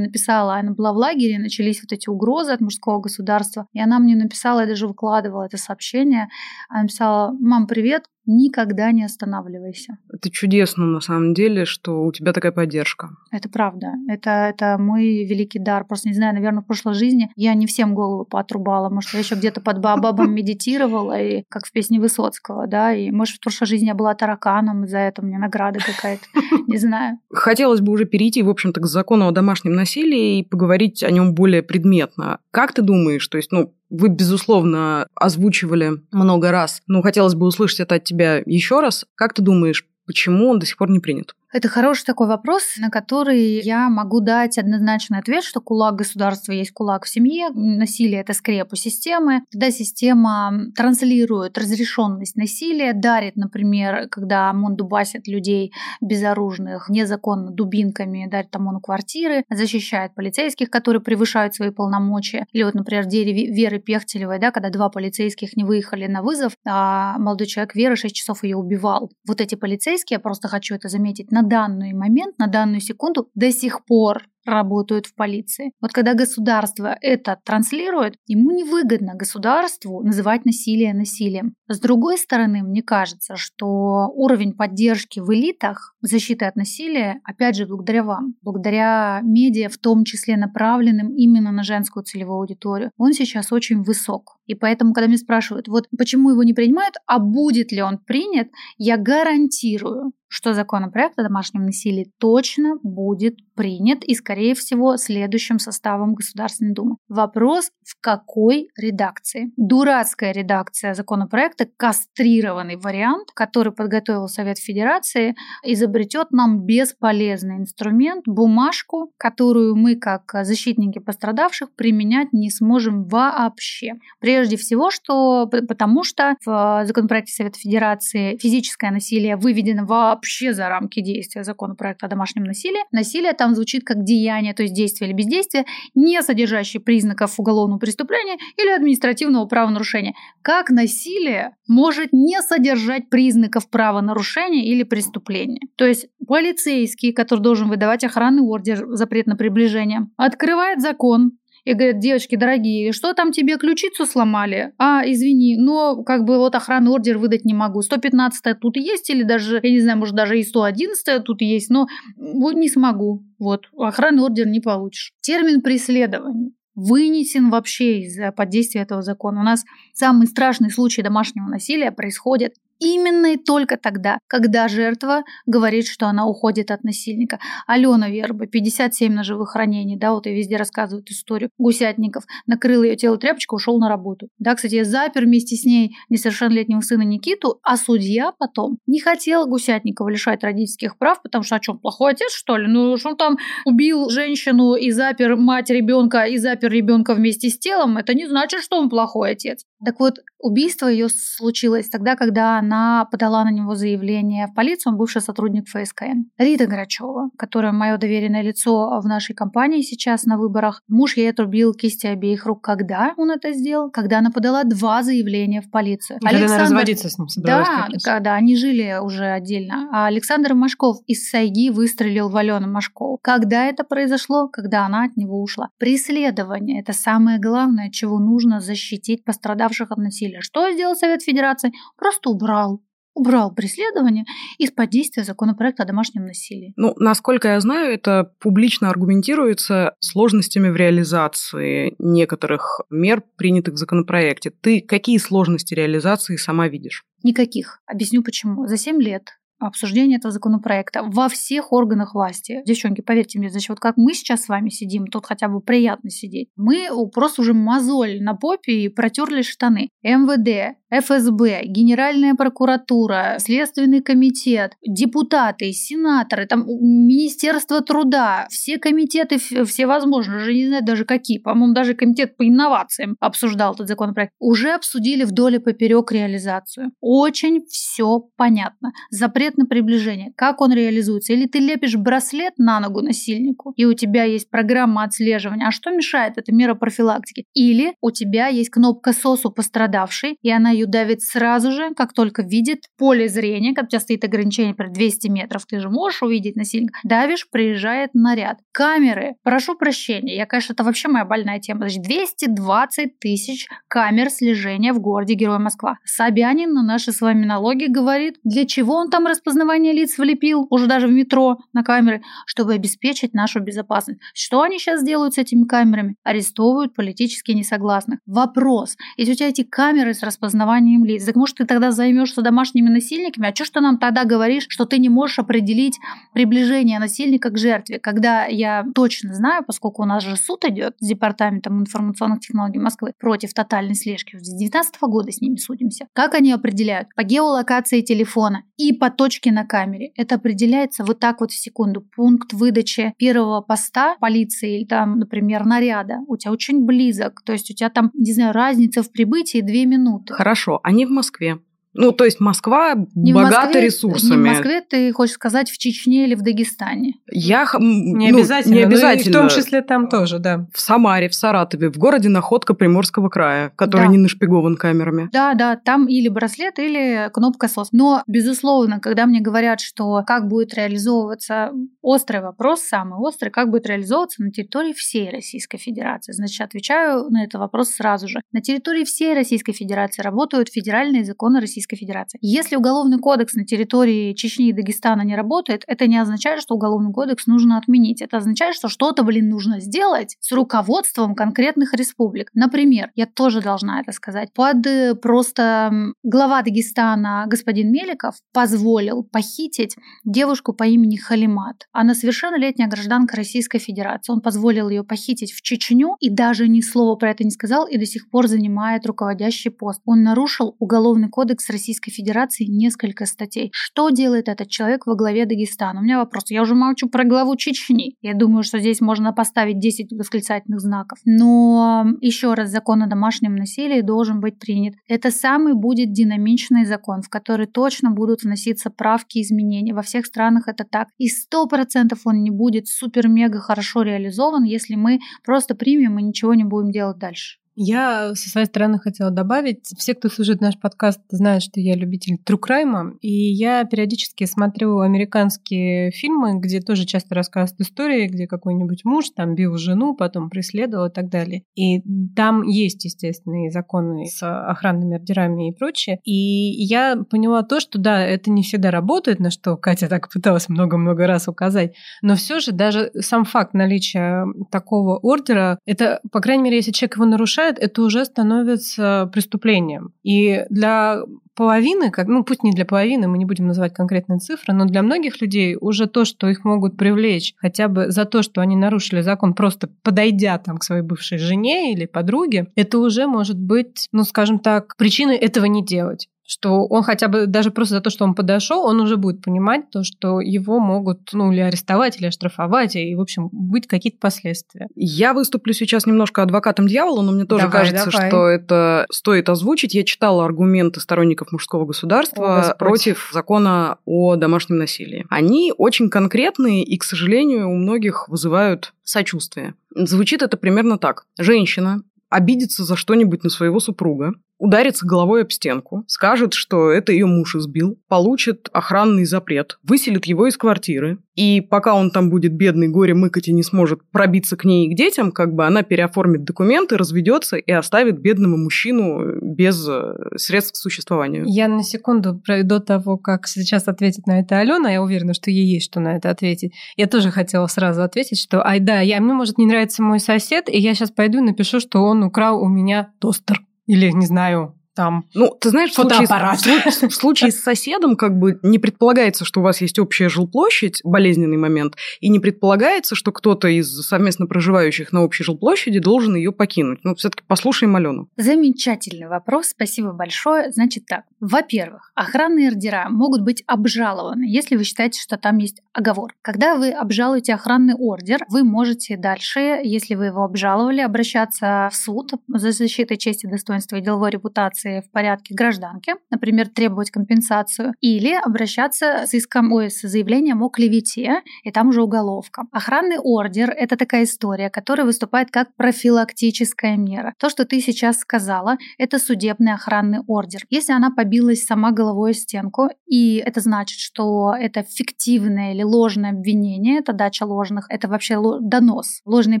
написала, она была в лагере, начались вот эти угрозы от мужского государства, и она мне написала, я даже выкладывала это сообщение, она написала, мам, привет, никогда не останавливайся. Это чудесно на самом деле, что у тебя такая поддержка. Это правда. Это, это мой великий дар. Просто не знаю, наверное, в прошлой жизни я не всем голову поотрубала. Может, я еще где-то под бабабом медитировала, и как в песне Высоцкого, да, и может, в прошлой жизни я была тараканом, и за это мне награда какая-то. Не знаю. Хотелось бы уже перейти, в общем-то, к закону о домашнем насилии и поговорить о нем более предметно. Как ты думаешь, то есть, ну, вы, безусловно, озвучивали много раз, но хотелось бы услышать это от тебя еще раз. Как ты думаешь, почему он до сих пор не принят? Это хороший такой вопрос, на который я могу дать однозначный ответ, что кулак государства есть кулак в семье, насилие – это скрепу системы. Тогда система транслирует разрешенность насилия, дарит, например, когда ОМОН дубасит людей безоружных незаконно дубинками, дарит ОМОНу квартиры, защищает полицейских, которые превышают свои полномочия. Или вот, например, деле Веры Пехтелевой, да, когда два полицейских не выехали на вызов, а молодой человек Вера 6 часов ее убивал. Вот эти полицейские, я просто хочу это заметить, на данный момент, на данную секунду до сих пор работают в полиции. Вот когда государство это транслирует, ему невыгодно государству называть насилие насилием. С другой стороны, мне кажется, что уровень поддержки в элитах защиты от насилия, опять же, благодаря вам, благодаря медиа, в том числе направленным именно на женскую целевую аудиторию, он сейчас очень высок. И поэтому, когда меня спрашивают, вот почему его не принимают, а будет ли он принят, я гарантирую, что законопроект о домашнем насилии точно будет принят и, скорее всего, следующим составом Государственной Думы. Вопрос, в какой редакции? Дурацкая редакция законопроекта, кастрированный вариант, который подготовил Совет Федерации, изобретет нам бесполезный инструмент, бумажку, которую мы, как защитники пострадавших, применять не сможем вообще. Прежде всего, что, потому что в законопроекте Совета Федерации физическое насилие выведено вообще за рамки действия законопроекта о домашнем насилии. Насилие там звучит как деяние, то есть действие или бездействие, не содержащее признаков уголовного преступления или административного правонарушения. Как насилие может не содержать признаков правонарушения или преступления? То есть полицейский, который должен выдавать охранный ордер, запрет на приближение, открывает закон, и говорят, девочки дорогие, что там тебе ключицу сломали? А, извини, но как бы вот охранный ордер выдать не могу. 115 тут есть или даже, я не знаю, может даже и 111 тут есть, но вот не смогу. Вот, охранный ордер не получишь. Термин преследования вынесен вообще из под действия этого закона. У нас самый страшный случай домашнего насилия происходит именно и только тогда, когда жертва говорит, что она уходит от насильника. Алена Верба, 57 ножевых ранений, да, вот и везде рассказывают историю гусятников, накрыл ее тело тряпочкой, ушел на работу. Да, кстати, я запер вместе с ней несовершеннолетнего сына Никиту, а судья потом не хотел Гусятникова лишать родительских прав, потому что, а что, он плохой отец, что ли? Ну, что он там убил женщину и запер мать ребенка, и запер ребенка вместе с телом, это не значит, что он плохой отец. Так вот, убийство ее случилось тогда, когда она подала на него заявление в полицию, он бывший сотрудник ФСКН. Рита Грачева, которая мое доверенное лицо в нашей компании сейчас на выборах, муж ей отрубил кисти обеих рук. Когда он это сделал? Когда она подала два заявления в полицию. Когда Александр... она разводиться с ним собралась. Да, когда они жили уже отдельно. А Александр Машков из Сайги выстрелил в Алену Машкову. Когда это произошло? Когда она от него ушла. Преследование – это самое главное, чего нужно защитить пострадавших от насилия. Что сделал Совет Федерации? Просто убрал убрал преследование из-под действия законопроекта о домашнем насилии. Ну, насколько я знаю, это публично аргументируется сложностями в реализации некоторых мер, принятых в законопроекте. Ты какие сложности реализации сама видишь? Никаких. Объясню почему. За 7 лет обсуждения этого законопроекта во всех органах власти. Девчонки, поверьте мне, значит, вот как мы сейчас с вами сидим, тут хотя бы приятно сидеть. Мы просто уже мозоль на попе и протерли штаны. МВД, ФСБ, Генеральная прокуратура, Следственный комитет, депутаты, сенаторы, там Министерство труда, все комитеты, все возможные, уже не знаю даже какие, по-моему, даже комитет по инновациям обсуждал этот законопроект, уже обсудили вдоль и поперек реализацию. Очень все понятно. Запрет на приближение, как он реализуется. Или ты лепишь браслет на ногу насильнику, и у тебя есть программа отслеживания. А что мешает? Это мера профилактики. Или у тебя есть кнопка СОС у пострадавшей, и она ее давит сразу же, как только видит поле зрения, как у тебя стоит ограничение, например, 200 метров, ты же можешь увидеть насильника. Давишь, приезжает наряд. Камеры. Прошу прощения, я, конечно, это вообще моя больная тема. Значит, 220 тысяч камер слежения в городе Герой Москва. Собянин на наши с вами налоги говорит, для чего он там распознавание лиц влепил, уже даже в метро на камеры, чтобы обеспечить нашу безопасность. Что они сейчас делают с этими камерами? Арестовывают политически несогласных. Вопрос. Если у тебя эти камеры с распознаванием лиц, так может ты тогда займешься домашними насильниками? А что ж ты нам тогда говоришь, что ты не можешь определить приближение насильника к жертве? Когда я точно знаю, поскольку у нас же суд идет с Департаментом информационных технологий Москвы против тотальной слежки, с 2019 года с ними судимся. Как они определяют? По геолокации телефона и по точке на камере. Это определяется вот так вот в секунду. Пункт выдачи первого поста полиции или там, например, наряда у тебя очень близок. То есть у тебя там, не знаю, разница в прибытии две минуты. Хорошо, они в Москве. Ну, то есть Москва не богата Москве, ресурсами. Не в Москве, ты хочешь сказать, в Чечне или в Дагестане? Я не ну, обязательно, не обязательно. в том числе там тоже, да. В Самаре, в Саратове, в городе Находка Приморского края, который да. не нашпигован камерами. Да, да, там или браслет, или кнопка СОС. Но, безусловно, когда мне говорят, что как будет реализовываться острый вопрос, самый острый, как будет реализовываться на территории всей Российской Федерации, значит, отвечаю на этот вопрос сразу же. На территории всей Российской Федерации работают федеральные законы Российской Российской Федерации. Если уголовный кодекс на территории Чечни и Дагестана не работает, это не означает, что уголовный кодекс нужно отменить. Это означает, что что-то, блин, нужно сделать с руководством конкретных республик. Например, я тоже должна это сказать, под э, просто глава Дагестана господин Меликов позволил похитить девушку по имени Халимат. Она совершеннолетняя гражданка Российской Федерации. Он позволил ее похитить в Чечню и даже ни слова про это не сказал и до сих пор занимает руководящий пост. Он нарушил уголовный кодекс Российской Федерации несколько статей. Что делает этот человек во главе Дагестана? У меня вопрос. Я уже молчу про главу Чечни. Я думаю, что здесь можно поставить 10 восклицательных знаков. Но еще раз, закон о домашнем насилии должен быть принят. Это самый будет динамичный закон, в который точно будут вноситься правки, изменения. Во всех странах это так. И сто процентов он не будет супер-мега хорошо реализован, если мы просто примем и ничего не будем делать дальше. Я со своей стороны хотела добавить, все, кто слушает наш подкаст, знают, что я любитель тру-крайма, и я периодически смотрю американские фильмы, где тоже часто рассказывают истории, где какой-нибудь муж там бил жену, потом преследовал и так далее. И там есть, естественные законы с охранными ордерами и прочее. И я поняла то, что да, это не всегда работает, на что Катя так пыталась много-много раз указать, но все же даже сам факт наличия такого ордера, это, по крайней мере, если человек его нарушает, нарушает, это уже становится преступлением. И для половины, как, ну пусть не для половины, мы не будем называть конкретные цифры, но для многих людей уже то, что их могут привлечь хотя бы за то, что они нарушили закон, просто подойдя там к своей бывшей жене или подруге, это уже может быть, ну скажем так, причиной этого не делать что он хотя бы даже просто за то, что он подошел, он уже будет понимать то, что его могут, ну, или арестовать, или оштрафовать, и, в общем, быть какие-то последствия. Я выступлю сейчас немножко адвокатом дьявола, но мне тоже давай, кажется, давай. что это стоит озвучить. Я читала аргументы сторонников мужского государства о, против закона о домашнем насилии. Они очень конкретные и, к сожалению, у многих вызывают сочувствие. Звучит это примерно так. Женщина обидится за что-нибудь на своего супруга, ударится головой об стенку, скажет, что это ее муж избил, получит охранный запрет, выселит его из квартиры, и пока он там будет бедный, горе мыкать и не сможет пробиться к ней и к детям, как бы она переоформит документы, разведется и оставит бедного мужчину без э, средств к существованию. Я на секунду до того, как сейчас ответит на это Алена, я уверена, что ей есть что на это ответить. Я тоже хотела сразу ответить, что, ай да, я, мне может не нравится мой сосед, и я сейчас пойду и напишу, что он украл у меня тостер или, не знаю, там Ну, ты знаешь, в случае, с, в случае с соседом как бы не предполагается, что у вас есть общая жилплощадь, болезненный момент, и не предполагается, что кто-то из совместно проживающих на общей жилплощади должен ее покинуть. Ну, все-таки послушаем Алену. Замечательный вопрос, спасибо большое. Значит так, во-первых, охранные ордера могут быть обжалованы, если вы считаете, что там есть оговор. Когда вы обжалуете охранный ордер, вы можете дальше, если вы его обжаловали, обращаться в суд за защитой чести, достоинства и деловой репутации в порядке гражданки, например, требовать компенсацию, или обращаться с иском, ой, с заявлением о клевете, и там уже уголовка. Охранный ордер – это такая история, которая выступает как профилактическая мера. То, что ты сейчас сказала, это судебный охранный ордер. Если она побилась сама головой о стенку, и это значит, что это фиктивное или ложное обвинение, это дача ложных, это вообще донос, ложные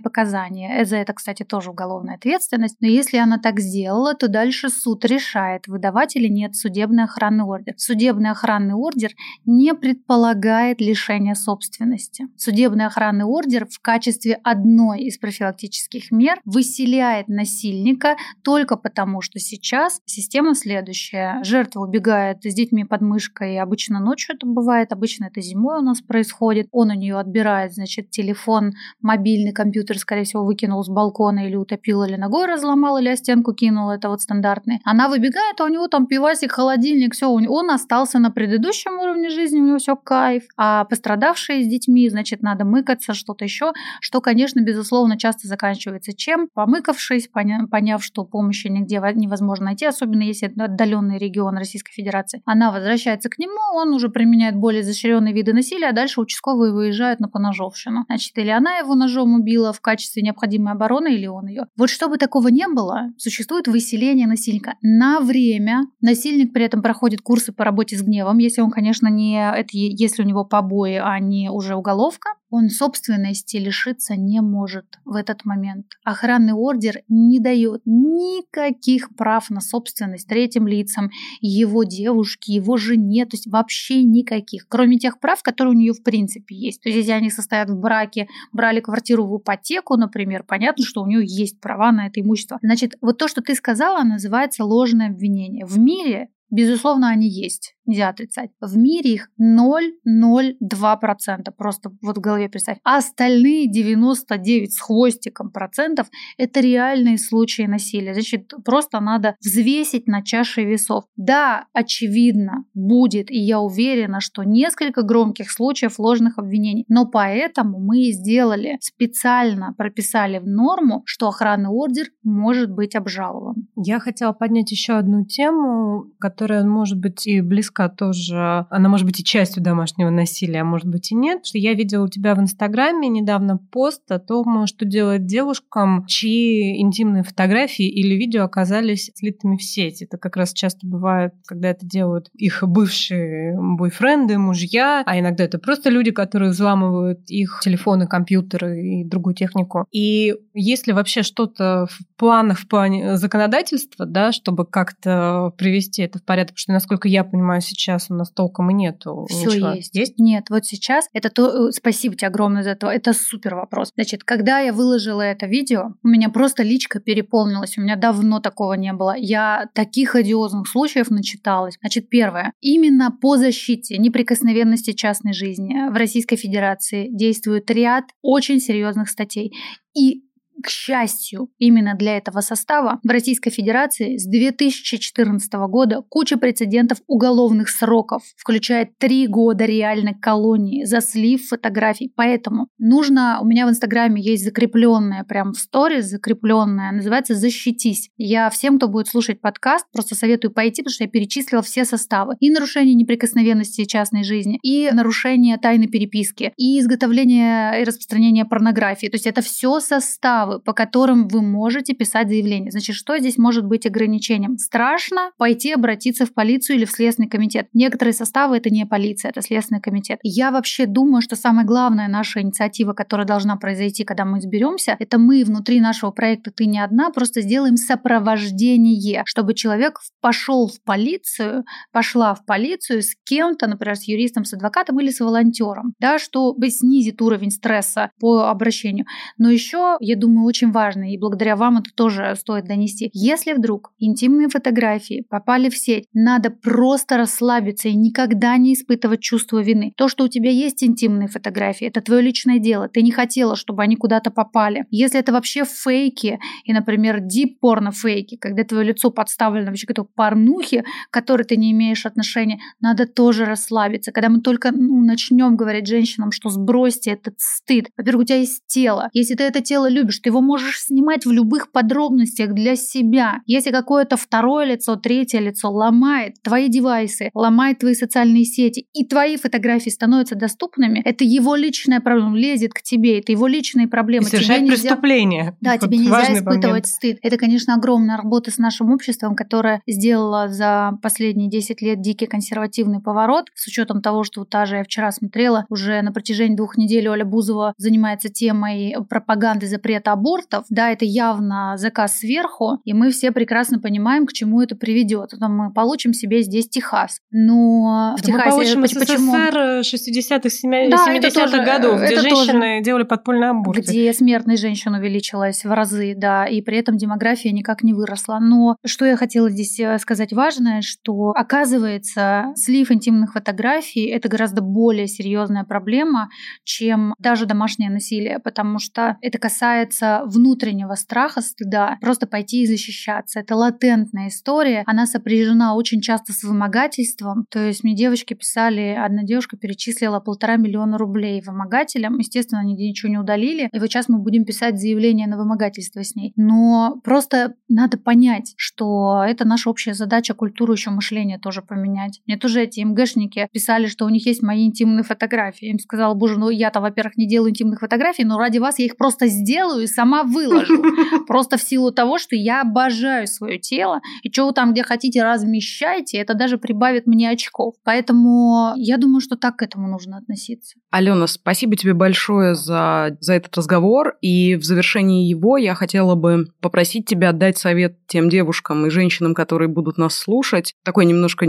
показания. За это, кстати, тоже уголовная ответственность. Но если она так сделала, то дальше суд решает, выдавать или нет судебный охранный ордер. Судебный охранный ордер не предполагает лишения собственности. Судебный охранный ордер в качестве одной из профилактических мер выселяет насильника только потому, что сейчас система следующая. Жертва убегает с детьми под мышкой, обычно ночью это бывает, обычно это зимой у нас происходит. Он у нее отбирает, значит, телефон, мобильный компьютер, скорее всего, выкинул с балкона или утопил, или ногой разломал, или о стенку кинул, это вот стандартный. Она выбегает, а у него там пивасик, холодильник, все, он остался на предыдущем уровне жизни, у него все кайф. А пострадавшие с детьми, значит, надо мыкаться, что-то еще, что, конечно, безусловно, часто заканчивается чем? Помыкавшись, поня- поняв, что помощи нигде невозможно найти, особенно если это отдаленный регион Российской Федерации, она возвращается к нему, он уже применяет более изощренные виды насилия, а дальше участковые выезжают на поножовщину. Значит, или она его ножом убила в качестве необходимой обороны, или он ее. Вот чтобы такого не было, существует выселение насильника на время. Насильник при этом проходит курсы по работе с гневом, если он, конечно, не это, если у него побои, а не уже уголовка он собственности лишиться не может в этот момент. Охранный ордер не дает никаких прав на собственность третьим лицам, его девушке, его жене, то есть вообще никаких, кроме тех прав, которые у нее в принципе есть. То есть если они состоят в браке, брали квартиру в ипотеку, например, понятно, что у нее есть права на это имущество. Значит, вот то, что ты сказала, называется ложное обвинение. В мире Безусловно, они есть нельзя отрицать. В мире их 0,02%, просто вот в голове представь. А остальные 99 с хвостиком процентов – это реальные случаи насилия. Значит, просто надо взвесить на чаше весов. Да, очевидно, будет, и я уверена, что несколько громких случаев ложных обвинений, но поэтому мы и сделали, специально прописали в норму, что охранный ордер может быть обжалован. Я хотела поднять еще одну тему, которая может быть и близка тоже, она может быть и частью домашнего насилия, а может быть и нет. Что я видела у тебя в Инстаграме недавно пост о том, что делать девушкам, чьи интимные фотографии или видео оказались слитыми в сеть. Это как раз часто бывает, когда это делают их бывшие бойфренды, мужья, а иногда это просто люди, которые взламывают их телефоны, компьютеры и другую технику. И если вообще что-то в планах, в плане законодательства, да, чтобы как-то привести это в порядок, потому что, насколько я понимаю, сейчас у нас толком и нету Все ничего. есть. Есть? Нет, вот сейчас это то... Э, спасибо тебе огромное за это. Это супер вопрос. Значит, когда я выложила это видео, у меня просто личка переполнилась. У меня давно такого не было. Я таких одиозных случаев начиталась. Значит, первое. Именно по защите неприкосновенности частной жизни в Российской Федерации действует ряд очень серьезных статей. И к счастью, именно для этого состава в Российской Федерации с 2014 года куча прецедентов уголовных сроков, включая три года реальной колонии за слив фотографий. Поэтому нужно, у меня в Инстаграме есть закрепленная, прям в сторис закрепленная, называется «Защитись». Я всем, кто будет слушать подкаст, просто советую пойти, потому что я перечислила все составы. И нарушение неприкосновенности частной жизни, и нарушение тайны переписки, и изготовление и распространение порнографии. То есть это все составы составы, по которым вы можете писать заявление. Значит, что здесь может быть ограничением? Страшно пойти обратиться в полицию или в Следственный комитет. Некоторые составы это не полиция, это Следственный комитет. Я вообще думаю, что самая главная наша инициатива, которая должна произойти, когда мы изберемся, это мы внутри нашего проекта «Ты не одна» просто сделаем сопровождение, чтобы человек пошел в полицию, пошла в полицию с кем-то, например, с юристом, с адвокатом или с волонтером, да, чтобы снизит уровень стресса по обращению. Но еще, я думаю, думаю, очень важно, и благодаря вам это тоже стоит донести. Если вдруг интимные фотографии попали в сеть, надо просто расслабиться и никогда не испытывать чувство вины. То, что у тебя есть интимные фотографии, это твое личное дело. Ты не хотела, чтобы они куда-то попали. Если это вообще фейки, и, например, дип порно фейки, когда твое лицо подставлено вообще какой-то порнухи, к которой ты не имеешь отношения, надо тоже расслабиться. Когда мы только ну, начнем говорить женщинам, что сбросьте этот стыд. Во-первых, у тебя есть тело. Если ты это тело любишь, ты его можешь снимать в любых подробностях для себя. Если какое-то второе лицо, третье лицо ломает твои девайсы, ломает твои социальные сети, и твои фотографии становятся доступными, это его личная проблема, лезет к тебе, это его личные проблемы. И совершает тебе нельзя... преступление. Да, вот тебе нельзя испытывать момент. стыд. Это, конечно, огромная работа с нашим обществом, которая сделала за последние 10 лет дикий консервативный поворот, с учетом того, что вот та же я вчера смотрела, уже на протяжении двух недель Оля Бузова занимается темой пропаганды запрета абортов. Да, это явно заказ сверху, и мы все прекрасно понимаем, к чему это приведет. Мы получим себе здесь Техас. Но в Да Техасе... мы получим почему? СССР 60-х, 70-х Да, это тоже- годов, где женщины тоже. делали подпольные аборты. где смертность женщин увеличилась в разы, да, и при этом демография никак не выросла. Но что я хотела здесь э, сказать важное, что оказывается, слив интимных фотографий это гораздо более серьезная проблема, чем даже домашнее насилие, потому что это касается внутреннего страха, стыда, просто пойти и защищаться. Это латентная история, она сопряжена очень часто с вымогательством. То есть мне девочки писали, одна девушка перечислила полтора миллиона рублей вымогателям, естественно, нигде ничего не удалили, и вот сейчас мы будем писать заявление на вымогательство с ней. Но просто надо понять, что это наша общая задача культуру еще мышления тоже поменять. Мне тоже эти МГшники писали, что у них есть мои интимные фотографии. Я им сказала, боже, ну я-то, во-первых, не делаю интимных фотографий, но ради вас я их просто сделаю и сама выложу. Просто в силу того, что я обожаю свое тело, и что вы там где хотите размещайте, это даже прибавит мне очков. Поэтому я думаю, что так к этому нужно относиться. Алена, спасибо тебе большое за, за этот разговор. И в завершении его я хотела бы попросить тебя дать совет тем девушкам и женщинам, которые будут нас слушать. Такой немножко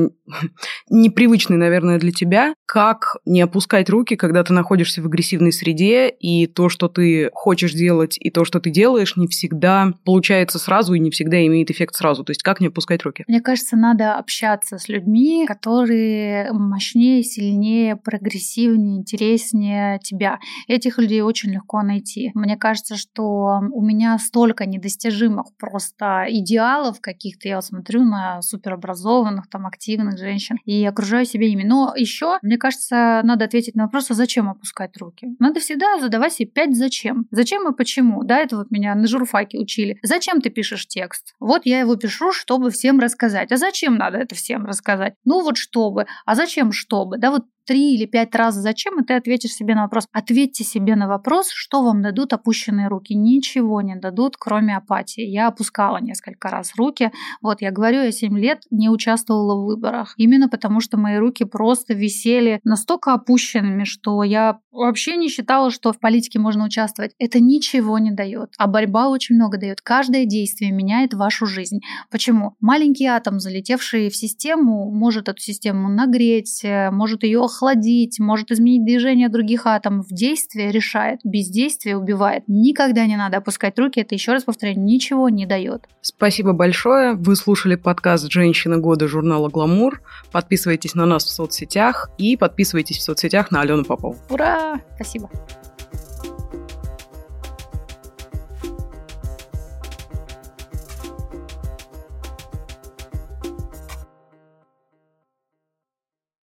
непривычный, наверное, для тебя. Как не опускать руки, когда ты находишься в агрессивной среде, и то, что ты хочешь делать, и то, что ты делаешь, не всегда получается сразу и не всегда имеет эффект сразу. То есть как не опускать руки? Мне кажется, надо общаться с людьми, которые мощнее, сильнее, прогрессивнее, интереснее тебя. Этих людей очень легко найти. Мне кажется, что у меня столько недостижимых просто идеалов каких-то. Я смотрю на суперобразованных, там, активных женщин и окружаю себя ими. Но еще, мне кажется, надо ответить на вопрос, а зачем опускать руки? Надо всегда задавать себе пять зачем. Зачем и почему? Да, это вот меня на журфаке учили. Зачем ты пишешь текст? Вот я его пишу, чтобы всем рассказать. А зачем надо это всем рассказать? Ну вот чтобы. А зачем чтобы? Да вот три или пять раз зачем, и ты ответишь себе на вопрос. Ответьте себе на вопрос, что вам дадут опущенные руки. Ничего не дадут, кроме апатии. Я опускала несколько раз руки. Вот, я говорю, я 7 лет не участвовала в выборах. Именно потому, что мои руки просто висели настолько опущенными, что я вообще не считала, что в политике можно участвовать. Это ничего не дает. А борьба очень много дает. Каждое действие меняет вашу жизнь. Почему? Маленький атом, залетевший в систему, может эту систему нагреть, э, может ее охладить, может изменить движение других атомов. Действие решает, бездействие убивает. Никогда не надо опускать руки, это, еще раз повторяю, ничего не дает. Спасибо большое. Вы слушали подкаст «Женщина года» журнала «Гламур». Подписывайтесь на нас в соцсетях и подписывайтесь в соцсетях на Алену Попову. Ура! Спасибо.